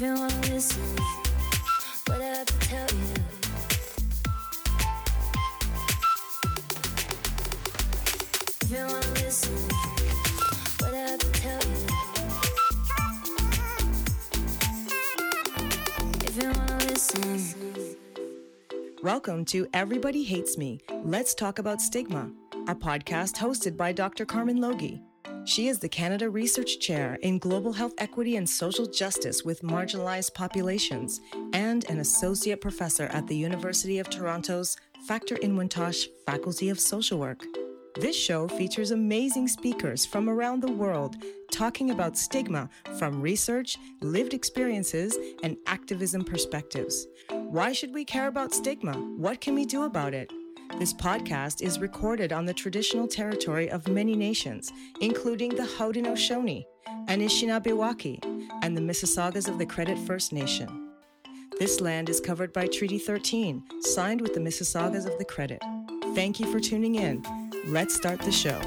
You. Welcome to Everybody Hates Me. Let's talk about stigma, a podcast hosted by Dr. Carmen Logie. She is the Canada Research Chair in Global Health Equity and Social Justice with Marginalized Populations and an Associate Professor at the University of Toronto's Factor-Inwentash Faculty of Social Work. This show features amazing speakers from around the world talking about stigma from research, lived experiences, and activism perspectives. Why should we care about stigma? What can we do about it? This podcast is recorded on the traditional territory of many nations, including the Haudenosaunee, Anishinaabewaki, and the Mississaugas of the Credit First Nation. This land is covered by Treaty 13, signed with the Mississaugas of the Credit. Thank you for tuning in. Let's start the show.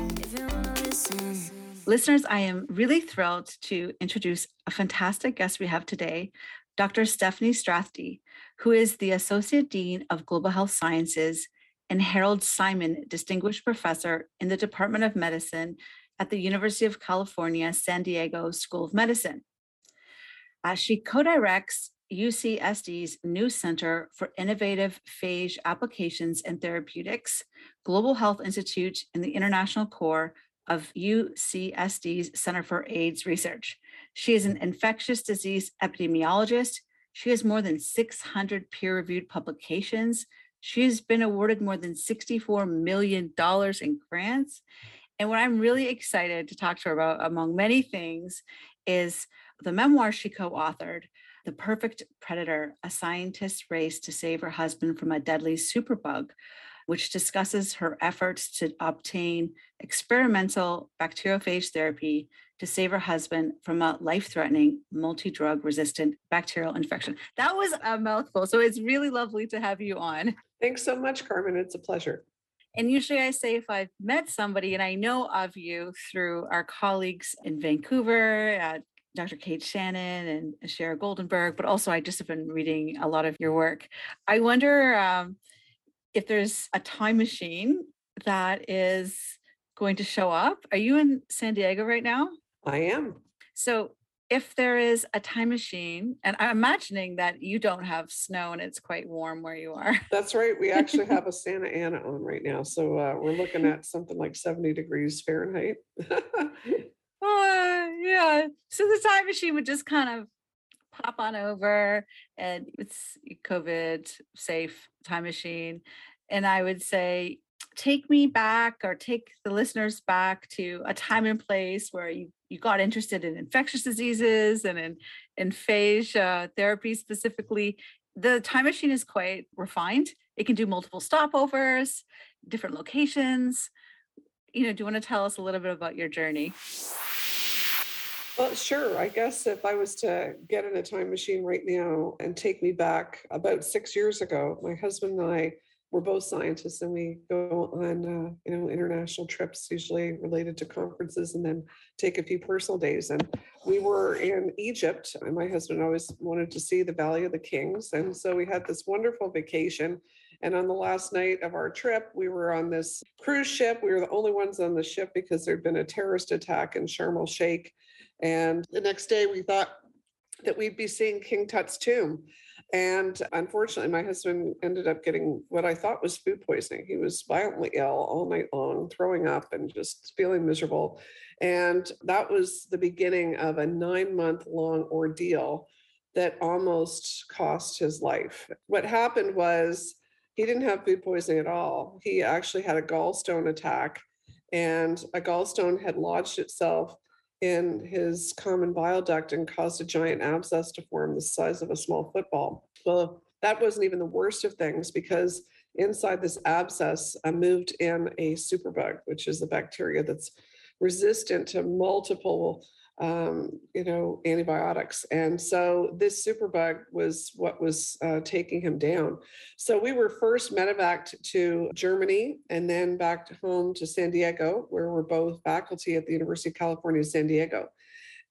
Listeners, I am really thrilled to introduce a fantastic guest we have today, Dr. Stephanie Strathdee, who is the Associate Dean of Global Health Sciences and Harold Simon Distinguished Professor in the Department of Medicine at the University of California, San Diego School of Medicine. Uh, she co directs UCSD's new Center for Innovative Phage Applications and Therapeutics, Global Health Institute, and the International Core of UCSD's Center for AIDS Research. She is an infectious disease epidemiologist. She has more than 600 peer reviewed publications. She has been awarded more than $64 million in grants. And what I'm really excited to talk to her about, among many things, is the memoir she co authored, The Perfect Predator A Scientist's Race to Save Her Husband from a Deadly Superbug, which discusses her efforts to obtain experimental bacteriophage therapy to save her husband from a life threatening multi drug resistant bacterial infection. That was a mouthful. So it's really lovely to have you on. Thanks so much, Carmen. It's a pleasure. And usually I say if I've met somebody and I know of you through our colleagues in Vancouver, uh, Dr. Kate Shannon and Shira Goldenberg, but also I just have been reading a lot of your work. I wonder um, if there's a time machine that is going to show up. Are you in San Diego right now? I am. So if there is a time machine, and I'm imagining that you don't have snow and it's quite warm where you are. That's right. We actually have a Santa Ana on right now. So uh, we're looking at something like 70 degrees Fahrenheit. Oh, yeah. So the time machine would just kind of pop on over and it's COVID safe time machine. And I would say, take me back or take the listeners back to a time and place where you, you got interested in infectious diseases and in, in phage uh, therapy specifically. The time machine is quite refined. It can do multiple stopovers, different locations. You know, do you want to tell us a little bit about your journey? well, sure. I guess if I was to get in a time machine right now and take me back about six years ago, my husband and I were both scientists and we go on uh, you know international trips usually related to conferences and then take a few personal days. And we were in egypt and my husband always wanted to see the valley of the kings. And so we had this wonderful vacation. And on the last night of our trip we were on this cruise ship. We were the only ones on the ship because there'd been a terrorist attack in sharm el sheikh. And the next day we thought that we'd be seeing king tut's tomb and unfortunately, my husband ended up getting what I thought was food poisoning. He was violently ill all night long, throwing up and just feeling miserable. And that was the beginning of a nine month long ordeal that almost cost his life. What happened was he didn't have food poisoning at all. He actually had a gallstone attack, and a gallstone had lodged itself in his common bile duct and caused a giant abscess to form the size of a small football. Well, that wasn't even the worst of things because inside this abscess I moved in a superbug, which is a bacteria that's resistant to multiple um, you know, antibiotics. And so this superbug was what was uh, taking him down. So we were first medevaced to Germany and then back home to San Diego, where we're both faculty at the University of California, San Diego.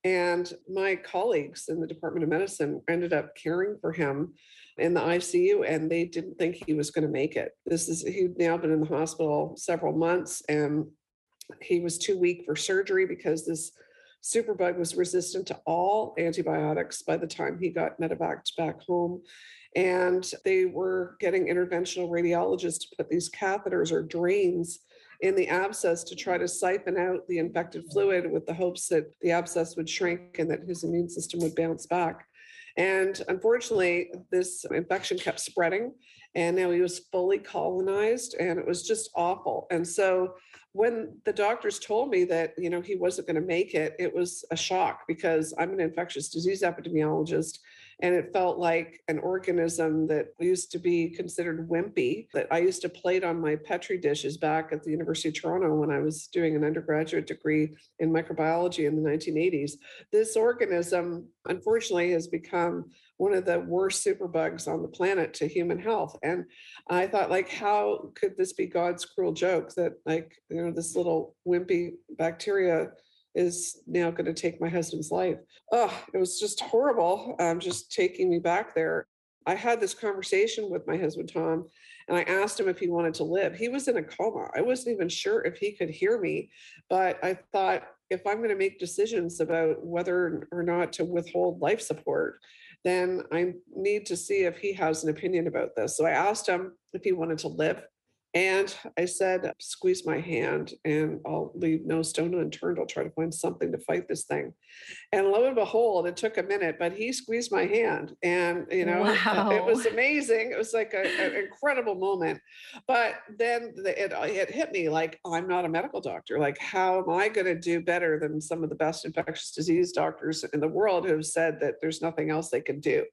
And my colleagues in the Department of Medicine ended up caring for him in the ICU and they didn't think he was going to make it. This is, he'd now been in the hospital several months and he was too weak for surgery because this superbug was resistant to all antibiotics by the time he got medevaced back home. And they were getting interventional radiologists to put these catheters or drains in the abscess to try to siphon out the infected fluid with the hopes that the abscess would shrink and that his immune system would bounce back. And unfortunately, this infection kept spreading, and now he was fully colonized, and it was just awful. And so when the doctors told me that you know he wasn't going to make it it was a shock because i'm an infectious disease epidemiologist and it felt like an organism that used to be considered wimpy that i used to plate on my petri dishes back at the university of toronto when i was doing an undergraduate degree in microbiology in the 1980s this organism unfortunately has become one of the worst superbugs on the planet to human health. And I thought, like, how could this be God's cruel joke that, like, you know, this little wimpy bacteria is now going to take my husband's life? Oh, it was just horrible. Um, just taking me back there. I had this conversation with my husband, Tom, and I asked him if he wanted to live. He was in a coma. I wasn't even sure if he could hear me, but I thought if I'm going to make decisions about whether or not to withhold life support, then I need to see if he has an opinion about this. So I asked him if he wanted to live. And I said, squeeze my hand and I'll leave no stone unturned. I'll try to find something to fight this thing. And lo and behold, it took a minute, but he squeezed my hand. And, you know, wow. it was amazing. It was like an incredible moment. But then it, uh, it hit me like, I'm not a medical doctor. Like, how am I going to do better than some of the best infectious disease doctors in the world who have said that there's nothing else they can do?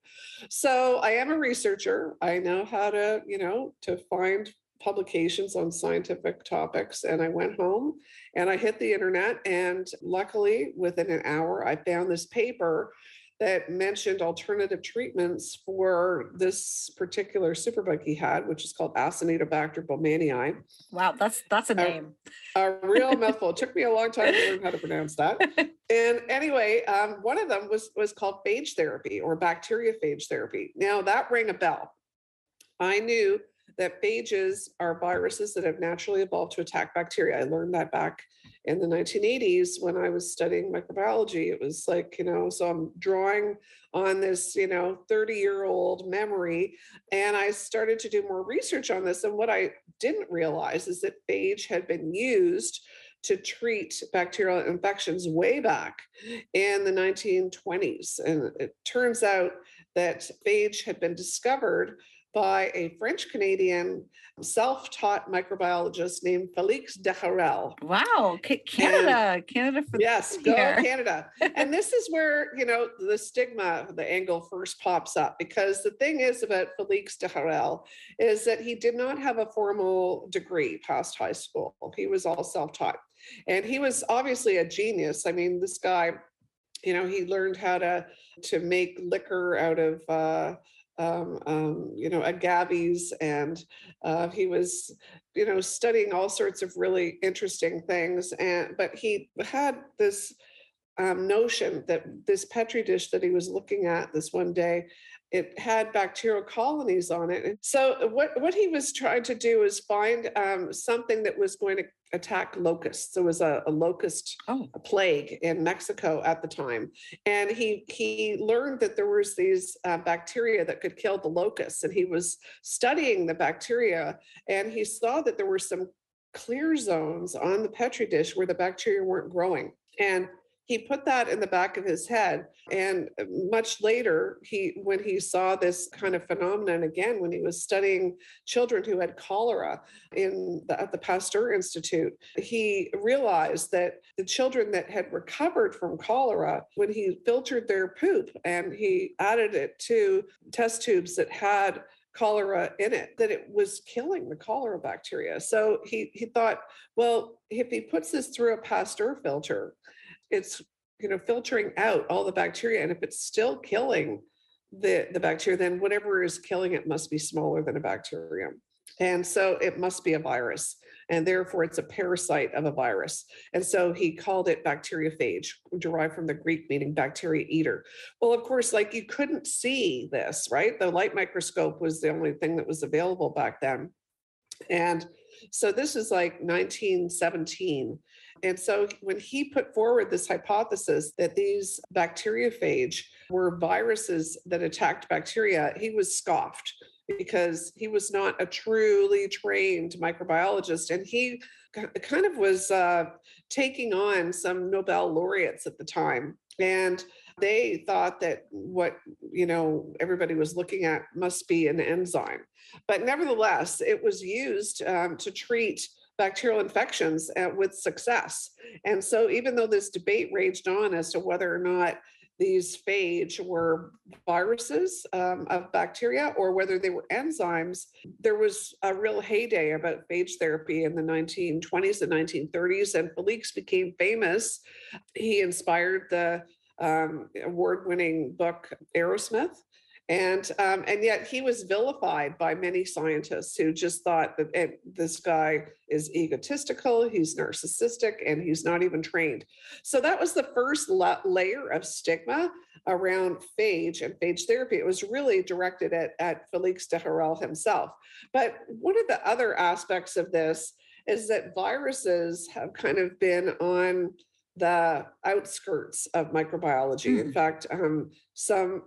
So I am a researcher. I know how to, you know, to find publications on scientific topics and I went home and I hit the internet and luckily within an hour I found this paper that mentioned alternative treatments for this particular superbug he had, which is called Acinetobacter baumannii. Wow, that's that's a name. A, a real mouthful. It took me a long time to learn how to pronounce that. And anyway, um, one of them was was called phage therapy or bacteriophage therapy. Now that rang a bell. I knew that phages are viruses that have naturally evolved to attack bacteria. I learned that back in the 1980s when I was studying microbiology. It was like, you know, so I'm drawing on this, you know, 30 year old memory. And I started to do more research on this. And what I didn't realize is that phage had been used to treat bacterial infections way back in the 1920s. And it turns out that phage had been discovered by a French Canadian self taught microbiologist named Felix d'Herelle. Wow, Canada, and Canada for Yes, go here. Canada. and this is where, you know, the stigma, the angle first pops up because the thing is about Felix d'Herelle is that he did not have a formal degree past high school. He was all self taught. And he was obviously a genius. I mean, this guy, you know, he learned how to to make liquor out of uh, um, um, you know, at agaves, and uh, he was, you know, studying all sorts of really interesting things. And but he had this um, notion that this petri dish that he was looking at this one day it had bacterial colonies on it. And so what, what he was trying to do is find um, something that was going to attack locusts. There was a, a locust oh. plague in Mexico at the time. And he, he learned that there was these uh, bacteria that could kill the locusts. And he was studying the bacteria and he saw that there were some clear zones on the Petri dish where the bacteria weren't growing. And he put that in the back of his head. And uh, much later he when he saw this kind of phenomenon again when he was studying children who had cholera in the, at the pasteur institute he realized that the children that had recovered from cholera when he filtered their poop and he added it to test tubes that had cholera in it that it was killing the cholera bacteria. So he he thought well if he puts this through a pasteur filter it's you know filtering out all the bacteria and if it's still killing the the bacteria then whatever is killing it must be smaller than a bacterium and so it must be a virus and therefore it's a parasite of a virus. And so he called it bacteriophage, derived from the Greek meaning bacteria eater. Well, of course, like you couldn't see this, right? The light microscope was the only thing that was available back then. And so this is like 1917. And so when he put forward this hypothesis that these bacteriophage were viruses that attacked bacteria, he was scoffed because he was not a truly trained microbiologist. And he kind of was uh, taking on some Nobel laureates at the time. And they thought that what you know everybody was looking at must be an enzyme but nevertheless it was used um, to treat bacterial infections uh, with success and so even though this debate raged on as to whether or not these phage were viruses um, of bacteria or whether they were enzymes. There was a real heyday about phage therapy in the 1920s and 1930s, and Felix became famous. He inspired the um, award-winning book Arrowsmith. And um, and yet he was vilified by many scientists who just thought that it, this guy is egotistical, he's narcissistic, and he's not even trained. So that was the first la- layer of stigma around phage and phage therapy. It was really directed at, at Felix d'Herelle himself. But one of the other aspects of this is that viruses have kind of been on the outskirts of microbiology. Mm. In fact, um, some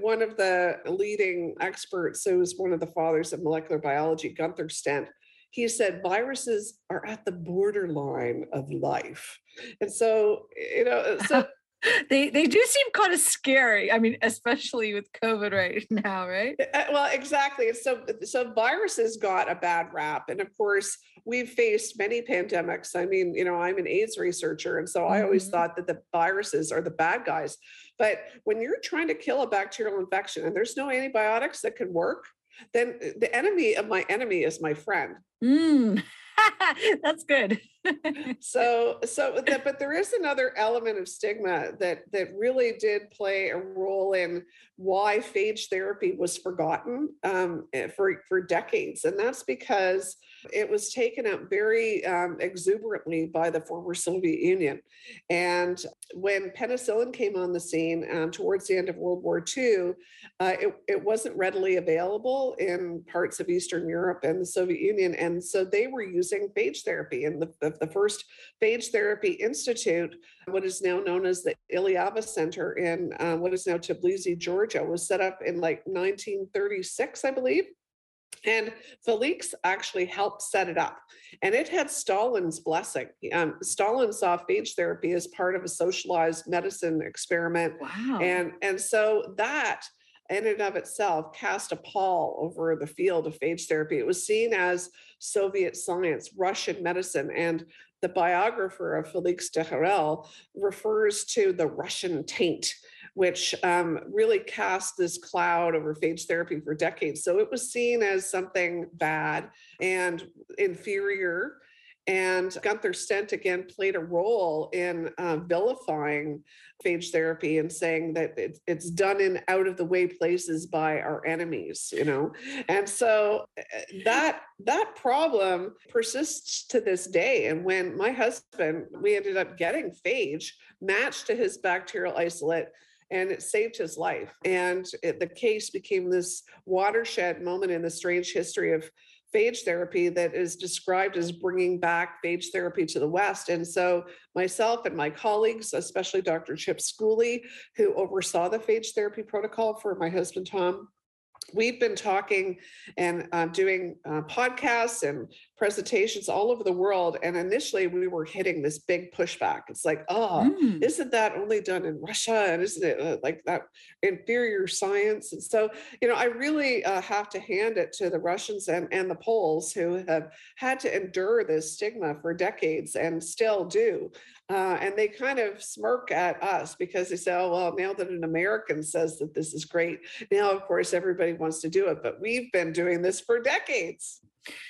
one of the leading experts, who was one of the fathers of molecular biology, Gunther Stent, he said viruses are at the borderline of life, and so you know, so they they do seem kind of scary. I mean, especially with COVID right now, right? Uh, well, exactly. So so viruses got a bad rap, and of course we've faced many pandemics. I mean, you know, I'm an AIDS researcher, and so mm-hmm. I always mm-hmm. thought that the viruses are the bad guys. But when you're trying to kill a bacterial infection and there's no antibiotics that can work, then uh, the enemy of my enemy is my friend. Mm. That's good. so so that, but there is another element of stigma that that really did play a role in why phage therapy was forgotten um, eh, for for decades, and that's because it was taken up very um, exuberantly by the former Soviet Union. And when penicillin came on the scene um, towards the end of World War II, uh, it, it wasn't readily available in parts of Eastern Europe and the Soviet Union. And so they were using phage therapy. And the, the, the first Phage Therapy Institute, what is now known as the Eliava Center in uh, what is now Tbilisi, Georgia, was set up in like 1936, I believe. And Felix actually helped set it up. And it had Stalin's blessing. Um, Stalin saw phage therapy as part of a socialized medicine experiment. Wow. And, and so that in and of itself cast a pall over the field of phage therapy. It was seen as Soviet science, Russian medicine, and the biographer of Felix d'Herelle refers to the Russian taint which um, really cast this cloud over phage therapy for decades. So it was seen as something bad and inferior. And Gunther Stent again played a role in uh, vilifying phage therapy and saying that it, it's done in out of the way places by our enemies, you know. And so eh, that that problem persists to this day. And when my husband, we ended up getting phage matched to his bacterial isolate and it saved his life. And it, the case became this watershed moment in the strange history of phage therapy that is described as bringing back phage therapy to the West. And so, myself and my colleagues, especially Dr. Chip Schooley, who oversaw the phage therapy protocol for my husband Tom, we've been talking and uh, doing uh, podcasts and presentations all over the world. And initially, we were hitting this big pushback. It's like, oh, mm. isn't that only done in Russia? And isn't it uh, like that inferior science? And so, you know, I really uh, have to hand it to the Russians and, and the Poles who have had to endure this stigma for decades and still do. Uh, and they kind of smirk at us because they say, oh, well, now that an American says that this is great, now, of course, everybody wants to do it. But we've been doing this for decades.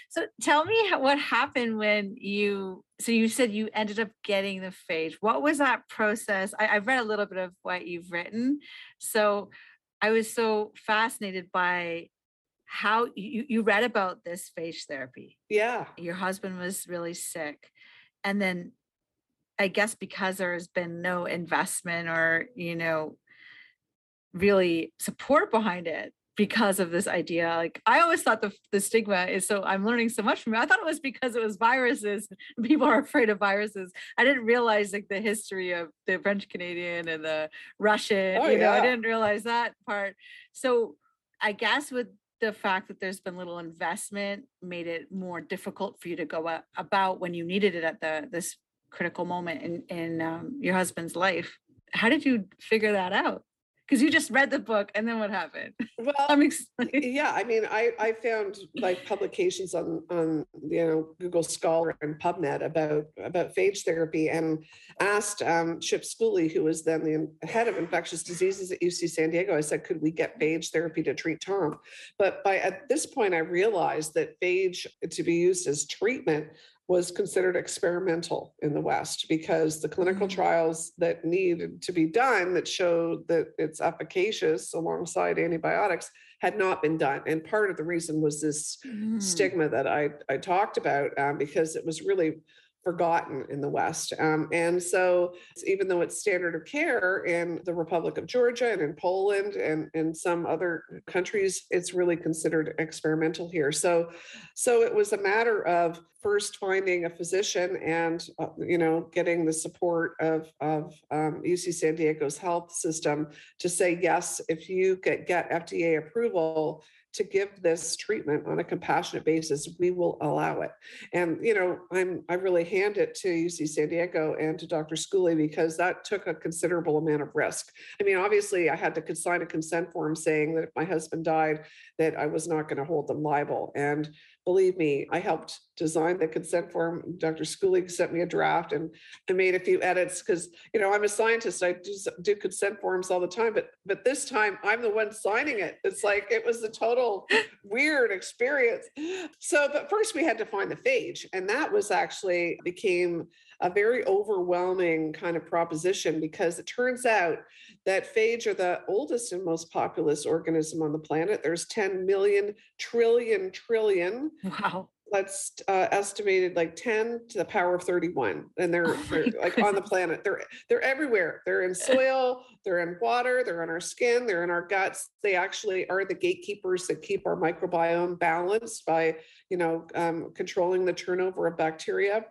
So tell me what happened when you, so you said you ended up getting the phage. What was that process? I, I've read a little bit of what you've written. So I was so fascinated by how you, you read about this phage therapy. Yeah. Your husband was really sick. And then I guess because there has been no investment or, you know, really support behind it because of this idea. Like I always thought the, the stigma is so I'm learning so much from it. I thought it was because it was viruses. People are afraid of viruses. I didn't realize like the history of the French Canadian and the Russian. Oh, you know, I didn't realize that part. So I guess with the fact that there's been little investment made it more difficult for you to go about when you needed it at the this critical moment in in um, your husband's life. How did you figure that out? Because you just read the book and then what happened? Well, I'm excited. yeah i mean i i found like publications on on you know google scholar and pubmed about about phage therapy and asked um, chip schooley who was then the head of infectious diseases at uc san diego i said could we get phage therapy to treat tom but by at this point i realized that phage to be used as treatment was considered experimental in the West because the clinical Mm. trials that needed to be done that showed that it's efficacious alongside antibiotics had not been done. And part of the reason was this Mm. stigma that I, I talked about um, because it was really forgotten in the West. Um, and so, even though it's standard of care in the Republic of Georgia and in Poland and in some other countries, it's really considered experimental here. So, so it was a matter of first finding a physician and uh, you know getting the support of of um, UC San Diego's health system to say yes, if you get get FDA approval to give this treatment on a compassionate basis, we will allow it. And you know, I'm I really hand it to UC San Diego and to Dr. Schooley because that took a considerable amount of risk. I mean, obviously, I had to sign a consent form saying that if my husband died, that I was not going to hold them liable. And believe me, I helped design the consent form. Dr. Schooley sent me a draft and I made a few edits because you know I'm a scientist. I do, do consent forms all the time, but but this time I'm the one signing it. It's like it was a total weird experience. So, but first we had to find the phage, and that was actually became a very overwhelming kind of proposition because it turns out that phage are the oldest and most populous organism on the planet. There's 10 million trillion trillion. Wow. that's uh, estimated like 10 to the power of 31 and they're, Oh they're like on the planet. They're they're everywhere. They're in soil they're in water they're on our skin they're in our guts. They actually are the gatekeepers that keep our microbiome balanced by you know um, controlling the turnover of bacteria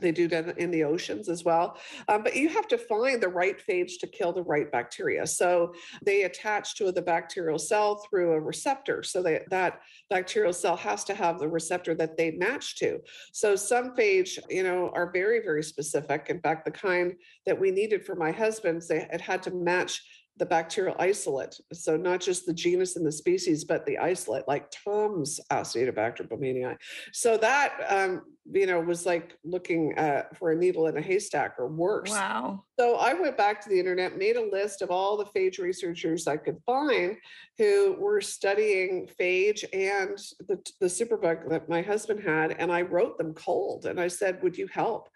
they do that in the oceans as well. Um, but you have to find the right phage to kill the right bacteria. So they attach to the bacterial cell through a receptor. So that that bacterial cell has to have the receptor that they match to. So some phage, you know, are very, very specific. In fact, the kind that we needed for my husband's, it had to match the bacterial isolate. So not just the genus and the species, but the isolate, like Tom's Acinetobacter baumannii. So that, um, you know, was like looking uh, for a needle in a haystack or worse. Wow. So I went back to the internet, made a list of all the phage researchers I could find who were studying phage and the, the superbug that my husband had. And I wrote them cold and I said, would you help?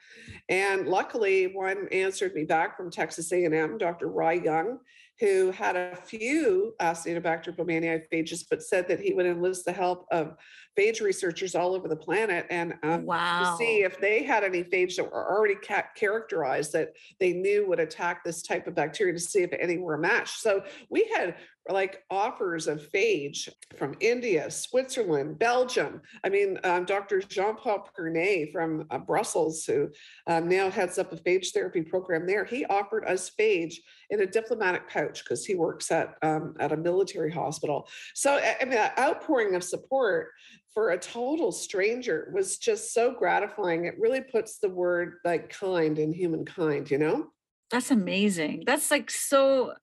And luckily one answered me back from Texas A&M, Dr. Ry Young, who had a few Acinetobacter baumannii phages, but said that he would enlist the help of phage researchers all over the planet and um, to see if they had any phage that were already ca- characterized that they knew would attack this type of bacteria to see if any were matched. So we had like offers of phage from India, Switzerland, Belgium. I mean, um, Dr. Jean-Paul Pirnay from uh, Brussels, who um, now heads up a phage therapy program there, he offered us phage in a diplomatic pouch because he works at um, at a military hospital. So I mean, outpouring of support for a total stranger was just so gratifying. It really puts the word like kind in humankind, you know? That's amazing. That's like so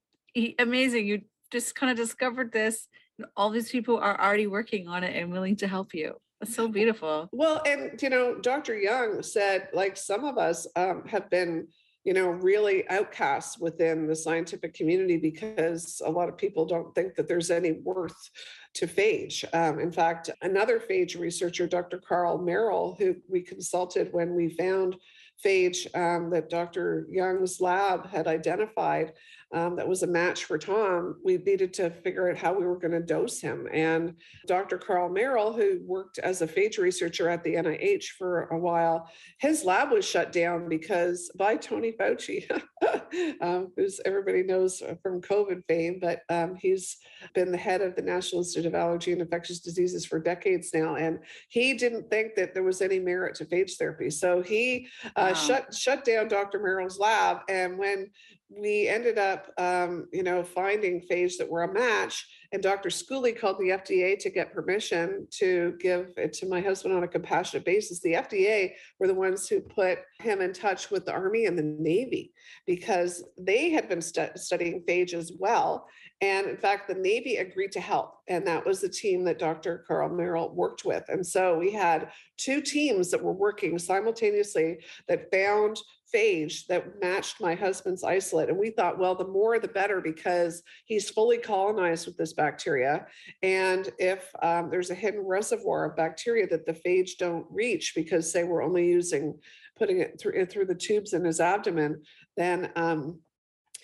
amazing. You just kind of discovered this. and All these people are already working on it and willing to help you. That's so beautiful. Well, and you know, Dr. Young said, like some of us um, have been, you know, really outcasts within the scientific community because a lot of people don't think that there's any worth to phage. Um, in fact, another phage researcher, Dr. Carl Merril, who we consulted when we found phage um, that Dr. Young's lab had identified, um, that was a match for Tom, we needed to figure out how we were going to dose him. And Dr. Carl Merril, who worked as a phage researcher at the NIH for a while, his lab was shut down because by Tony Fauci, um, who's everybody knows from COVID fame, but um, he's been the head of the National Institute of Allergy and Infectious Diseases for decades now, and he didn't think that there was any merit to phage therapy, so he uh, Wow. shut shut down Dr. Merril's lab. And when we ended up, um, you know, finding phage that were a match, and Dr. Schooley called the FDA to get permission to give it to my husband on a compassionate basis. The FDA were the ones who put him in touch with the Army and the Navy because they had been stu- studying phage as well. And in fact, the Navy agreed to help. And that was the team that Dr. Carl Merril worked with. And so we had two teams that were working simultaneously that found phage that matched my husband's isolate. And we thought, well, the more the better because he's fully colonized with this bacteria. And if um, there's a hidden reservoir of bacteria that the phage don't reach because they were only using putting it through through the tubes in his abdomen, then um,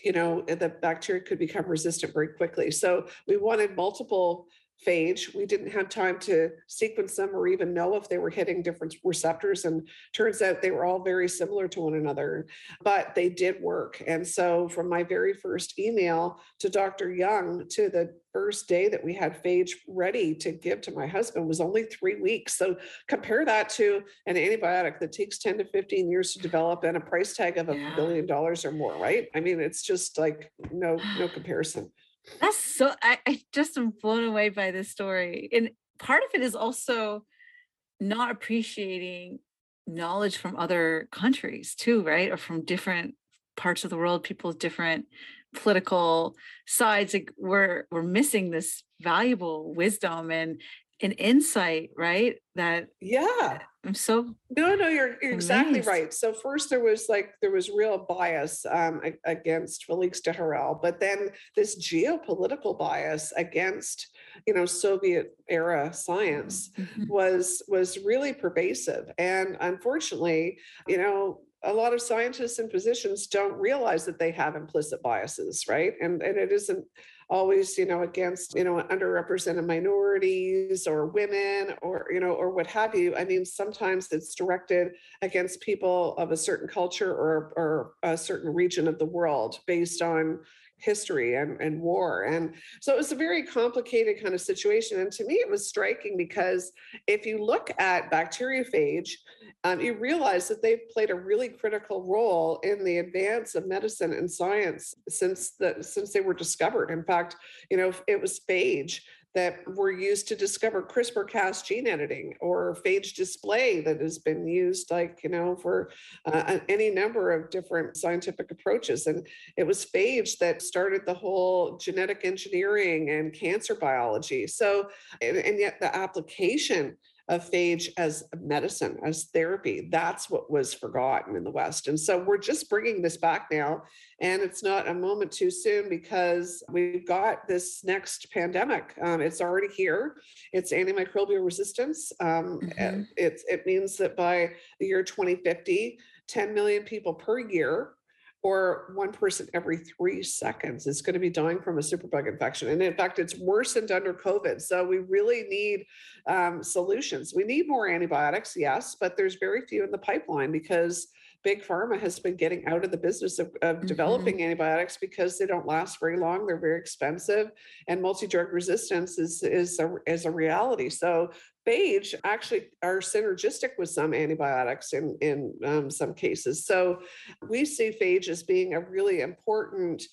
you know the bacteria could become resistant very quickly. So we wanted multiple phage. We didn't have time to sequence them or even know if they were hitting different receptors. And turns out they were all very similar to one another, but they did work. And so from my very first email to Dr. Young to the first day that we had phage ready to give to my husband was only three weeks. So compare that to an antibiotic that takes 10 to 15 years to develop and a price tag of a Yeah. billion dollars or more, right? I mean, it's just like no, no comparison. That's so I, I just am blown away by this story. And part of it is also not appreciating knowledge from other countries too, right? Or from different parts of the world, people's different political sides. Like we're we're missing this valuable wisdom and and insight, right? That Yeah. I'm so No, no, you're, you're exactly right. So first there was like there was real bias um, against Felix d'Herelle, but then this geopolitical bias against you know Soviet era science Mhm. was was really pervasive, and unfortunately, you know. A lot of scientists and physicians don't realize that they have implicit biases, right? And and it isn't always you know against you know underrepresented minorities or women or you know or what have you. I mean sometimes it's directed against people of a certain culture or or a certain region of the world based on history and, and war. And so it was a very complicated kind of situation. And to me it was striking because if you look at bacteriophage um, you realize that they've played a really critical role in the advance of medicine and science since the since they were discovered. In fact, you know, it was phage that were used to discover CRISPR-Cas gene editing or phage display that has been used like, you know, for uh, any number of different scientific approaches. And it was phage that started the whole genetic engineering and cancer biology. So, and, and yet the application of phage as medicine, as therapy. That's what was forgotten in the West. And so we're just bringing this back now. And it's not a moment too soon because we've got this next pandemic. Um, it's already here. It's antimicrobial resistance. Um, Mhm. it's, it means that by the year 2050, 10 million people per year or one person every three seconds is going to be dying from a superbug infection. And in fact, it's worsened under COVID. So we really need um, solutions. We need more antibiotics, yes, but there's very few in the pipeline because big pharma has been getting out of the business of, of Mhm. developing antibiotics because they don't last very long. They're very expensive, and multi-drug resistance is is a, is a reality. So phage actually are synergistic with some antibiotics in in um, some cases. So we see phage as being a really important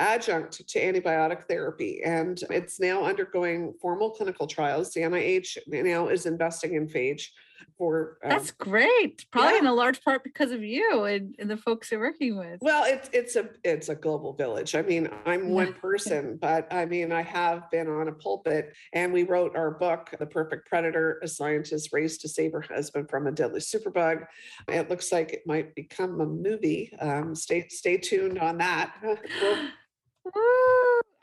adjunct to antibiotic therapy, and it's now undergoing formal clinical trials. The NIH now is investing in phage for. um, That's great. Probably in a large part because of you and, and the folks you're working with. Well, it's it's a it's a global village. I mean, I'm one person, but I mean, I have been on a pulpit, and we wrote our book, "The Perfect Predator: A Scientist Race to Save Her Husband from a Deadly Superbug." It looks like it might become a movie. Um, stay stay tuned on that. We'll-!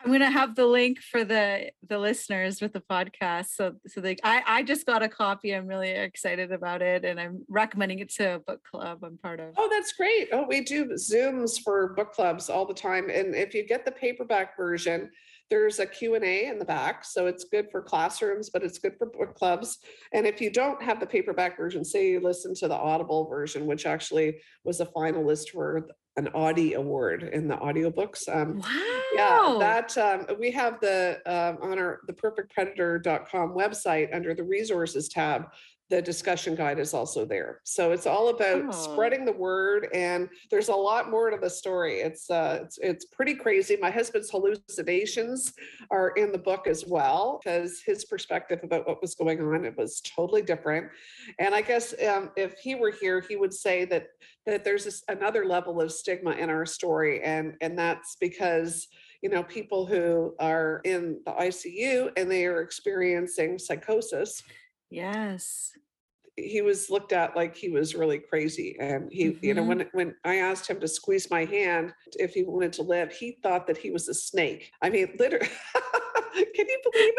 I'm gonna have the link for the the listeners with the podcast. So so they I, I just got a copy. I'm really excited about it and I'm recommending it to a book club I'm part of. Oh, that's great. Oh, we do Zooms for book clubs all the time. And if you get the paperback version, there's a Q&A in the back. So it's good for classrooms, but it's good for book clubs. And if you don't have the paperback version, say you listen to the Audible version, which actually was a finalist for an Audie Award in the audiobooks. Um, Wow. yeah, that um, we have the um, on our the perfectpredator.com website under the resources tab. The discussion guide is also there. So it's all about Oh. spreading the word, and there's a lot more to the story. It's uh, it's it's pretty crazy. My husband's hallucinations are in the book as well because his perspective about what was going on it was totally different. And I guess um, if he were here, he would say that that there's this, another level of stigma in our story, and and that's because you know people who are in the ICU and they are experiencing psychosis. Yes. He was looked at like he was really crazy, and he, you know, Mhm. when when I asked him to squeeze my hand if he wanted to live, he thought that he was a snake. I mean, literally, can you believe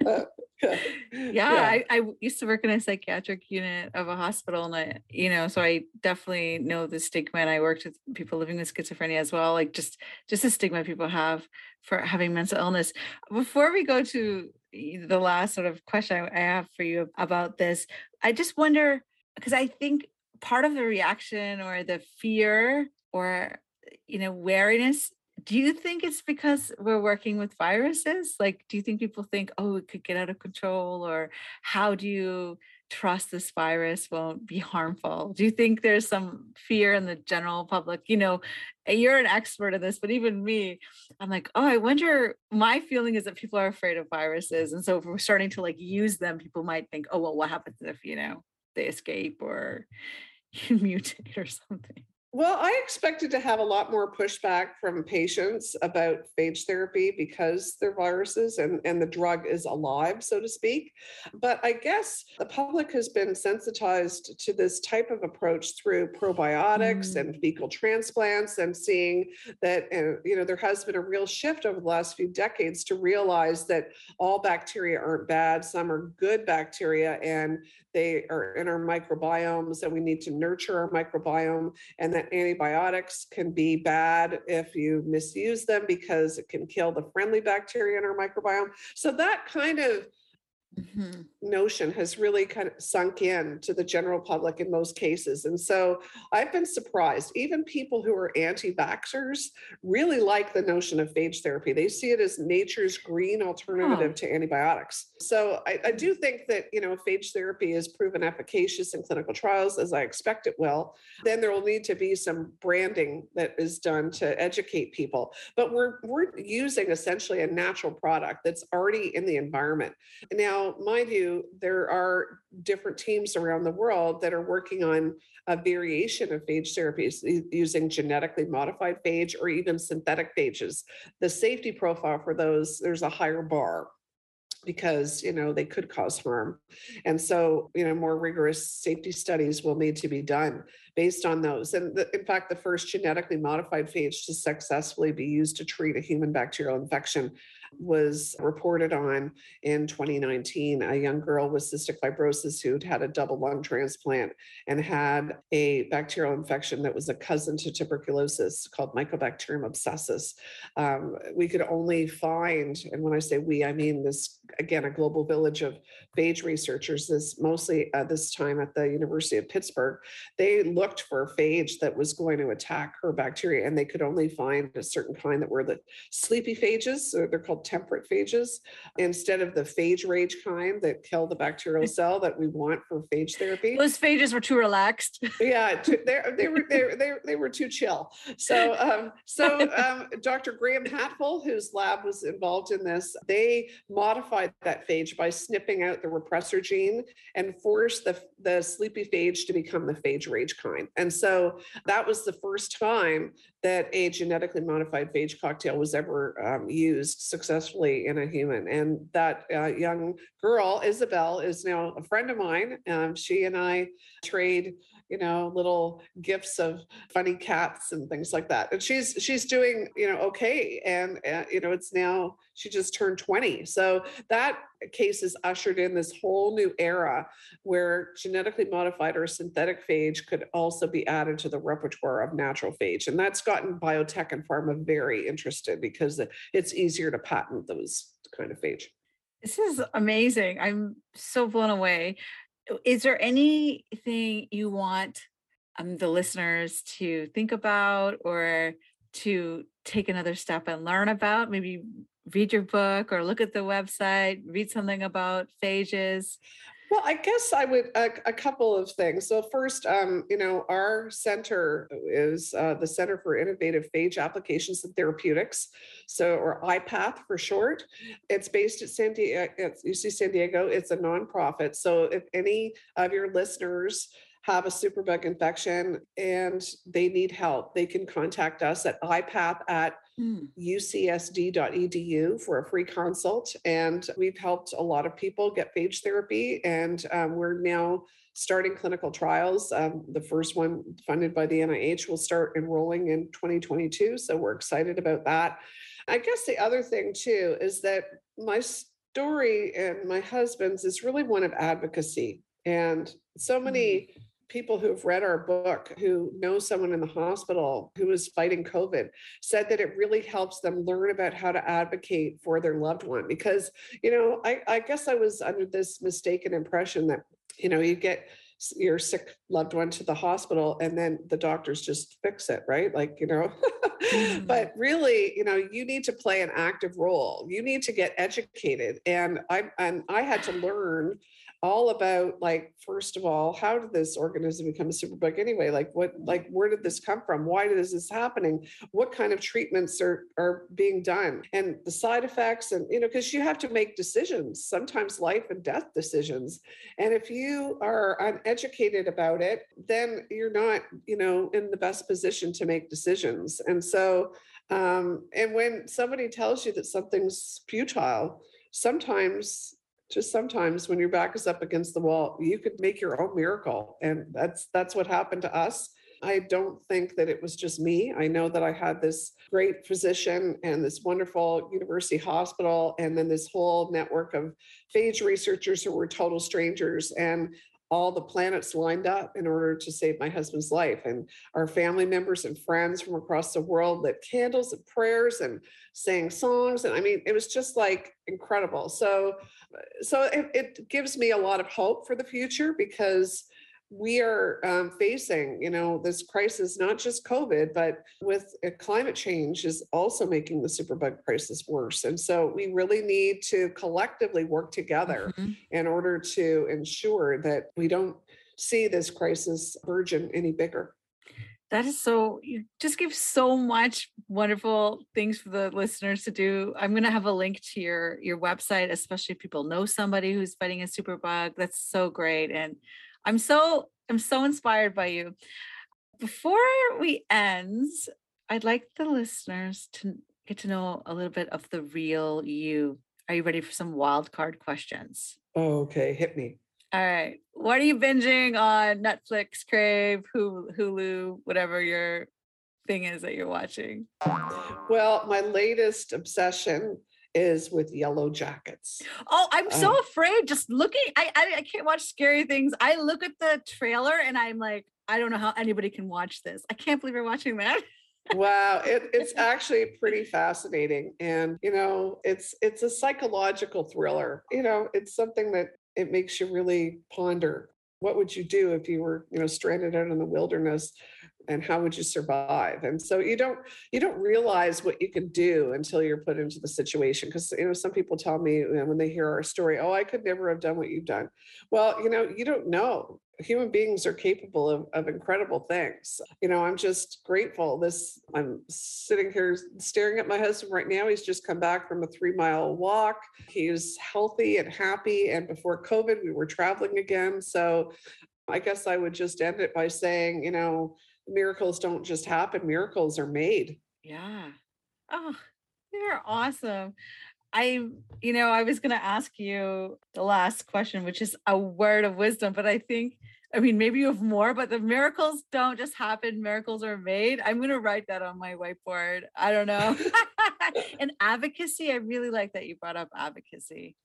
it? Uh, yeah, I used to work in a psychiatric unit of a hospital and i you know so i definitely know the stigma and i worked with people living with schizophrenia as well like just just the stigma people have for having mental illness. Before we go to the last sort of question i I have for you about this i just wonder because i think part of the reaction or the fear or you know wariness do you think it's because we're working with viruses? Like, do you think people think, oh, it could get out of control? Or how do you trust this virus won't be harmful? Do you think there's some fear in the general public? You know, eh, you're an expert in this, but even me, I'm like, oh, I wonder. My feeling is that people are afraid of viruses. And so if we're starting to like use them, people might think, oh, well, what happens if, you know, they escape or mutate or something? Well, I expected to have a lot more pushback from patients about phage therapy because they're viruses and, and the drug is alive, so to speak. But I guess the public has been sensitized to this type of approach through probiotics Mm. and fecal transplants and seeing that, uh, you know, there has been a real shift over the last few decades to realize that all bacteria aren't bad, some are good bacteria and they are in our microbiomes and we need to nurture our microbiome and that antibiotics can be bad if you misuse them because it can kill the friendly bacteria in our microbiome. So that kind of Mhm. notion has really kind of sunk in to the general public in most cases. And so I've been surprised. Even people who are anti-vaxxers really like the notion of phage therapy. They see it as nature's green alternative to antibiotics. So I, I do think that, you know, phage therapy is proven efficacious in clinical trials, as I expect it will, then there will need to be some branding that is done to educate people. But we're we're using essentially a natural product that's already in the environment. Now, mind you, there are different teams around the world that are working on a variation of phage therapies using genetically modified phage or even synthetic phages. The safety profile for those, there's a higher bar because you know they could cause harm and so you know more rigorous safety studies will need to be done based on those. And the, in fact the first genetically modified phage to successfully be used to treat a human bacterial infection was reported on in 2019 a young girl with cystic fibrosis who'd had a double lung transplant and had a bacterial infection that was a cousin to tuberculosis called mycobacterium abscessus. Um, we could only find, and when I say we, I mean this again, a global village of phage researchers, this mostly uh, this time at the University of Pittsburgh. They looked for a phage that was going to attack her bacteria, and they could only find a certain kind that were the sleepy phages, so they're called temperate phages, instead of the phage rage kind that kill the bacterial cell that we want for phage therapy. Those phages were too relaxed. yeah too, they they were they, they, they were too chill. So um so um dr graham hatfull whose lab was involved in this they modified that phage by snipping out the repressor gene and forced the the sleepy phage to become the phage rage kind and so that was the first time that a genetically modified phage cocktail was ever um, used successfully in a human and that uh, young girl isabel is now a friend of mine um, she and i trade you know, little gifts of funny cats and things like that. And she's she's doing, you know, okay. And uh, you know, it's now she just turned 20. So that case has ushered in this whole new era where genetically modified or synthetic phage could also be added to the repertoire of natural phage. And that's gotten biotech and pharma very interested because it's easier to patent those kind of phage. This is amazing. I'm so blown away. Is there anything you want um, the listeners to think about or to take another step and learn about? Maybe read your book or look at the website, read something about phages. Well, I guess I would a, a couple of things. So first, um, you know, our center is uh, the Center for Innovative Phage Applications and Therapeutics, so or IPATH for short. It's based at San Diego, at UC San Diego. It's a nonprofit. So if any of your listeners have a superbug infection and they need help, they can contact us at ipath at mm. ucsd.edu for a free consult. And we've helped a lot of people get phage therapy, and um, we're now starting clinical trials. Um, the first one funded by the NIH will start enrolling in 2022. So we're excited about that. I guess the other thing too is that my story and my husband's is really one of advocacy. And so many mm people who've read our book who know someone in the hospital who is fighting covid said that it really helps them learn about how to advocate for their loved one because you know i, I guess i was under this mistaken impression that you know you get your sick loved one to the hospital and then the doctors just fix it right? Like you know? Mm-hmm. but really you know you need to play an active role. You need to get educated. And i and i had to learn all about like first of all how did this organism become a superbug anyway? Like what like where did this come from? Why is this happening? What kind of treatments are are being done? And the side effects and you know because you have to make decisions sometimes life and death decisions. And if you are uneducated about it then you're not you know in the best position to make decisions. And so um and when somebody tells you that something's futile sometimes just sometimes when your back is up against the wall you could make your own miracle and that's that's what happened to us. I don't think that it was just me. I know that i had this great physician and this wonderful university hospital and then this whole network of phage researchers who were total strangers and all the planets lined up in order to save my husband's life. And our family members and friends from across the world lit candles and prayers and sang songs. And I mean, it was just like incredible. So, uh, so it, it gives me a lot of hope for the future because we are um, facing, you know, this crisis, not just COVID, but with uh, climate change is also making the superbug crisis worse. And so we really need to collectively work together mm-hmm. in order to ensure that we don't see this crisis burgeon any bigger. That is so, you just give so much wonderful things for the listeners to do. I'm going to have a link to your your website, especially if people know somebody who's fighting a superbug. That's so great. And I'm so I'm so inspired by you. Before we end, I'd like the listeners to get to know a little bit of the real you. Are you ready for some wild card questions? Oh, okay, hit me. All right. What are you binging on Netflix, Crave, Hulu, whatever your thing is that you're watching? Well, my latest obsession is with Yellowjackets. Oh, I'm so um, afraid. Just looking, I, I I can't watch scary things. I look at the trailer and I'm like, I don't know how anybody can watch this. I can't believe you're watching that. wow it, it's actually pretty fascinating and you know it's it's a psychological thriller you know it's something that it makes you really ponder what would you do if you were you know stranded out in the wilderness and how would you survive? And so you don't you don't realize what you can do until you're put into the situation because you know some people tell me you know, when they hear our story oh i could never have done what you've done. Well you know you don't know. Human beings are capable of, of incredible things. You know i'm just grateful this i'm sitting here staring at my husband right now. He's just come back from a three mile walk he's healthy and happy and before covid we were traveling again. So I guess I would just end it by saying, you know, miracles don't just happen, miracles are made. Yeah. Oh, you're awesome. I, you know, I was going to ask you the last question, which is a word of wisdom, but I think I mean, maybe you have more, but the miracles don't just happen, miracles are made. I'm going to write that on my whiteboard. I don't know. and advocacy, I really like that you brought up advocacy.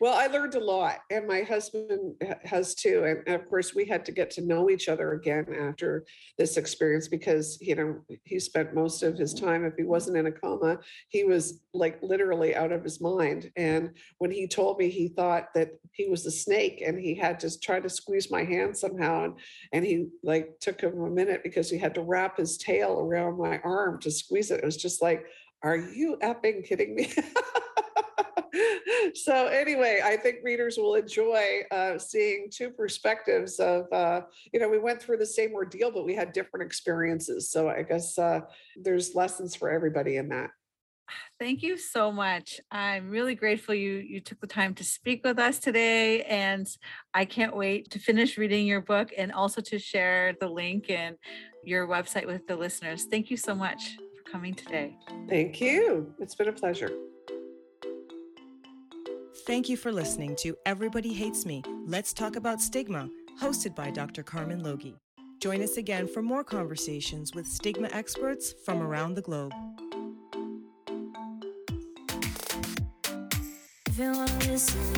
Well, I learned a lot, and my husband has too. And, of course, we had to get to know each other again after this experience because, you know, he spent most of his time, if he wasn't in a coma, he was like literally out of his mind. And when he told me he thought that he was a snake and he had to try to squeeze my hand somehow, and, and he like took him a minute because he had to wrap his tail around my arm to squeeze it. It was just like, are you effing kidding me? so anyway, I think readers will enjoy uh, seeing two perspectives of, uh, you know, we went through the same ordeal, but we had different experiences. So I guess uh, there's lessons for everybody in that. Thank you so much. I'm really grateful you you took the time to speak with us today and I can't wait to finish reading your book and also to share the link and your website with the listeners. Thank you so much for coming today. Thank you. It's been a pleasure. Thank you for listening to Everybody Hates Me. Let's talk about stigma, hosted by Dr. Carmen Logie. Join us again for more conversations with stigma experts from around the globe. If you wanna listen,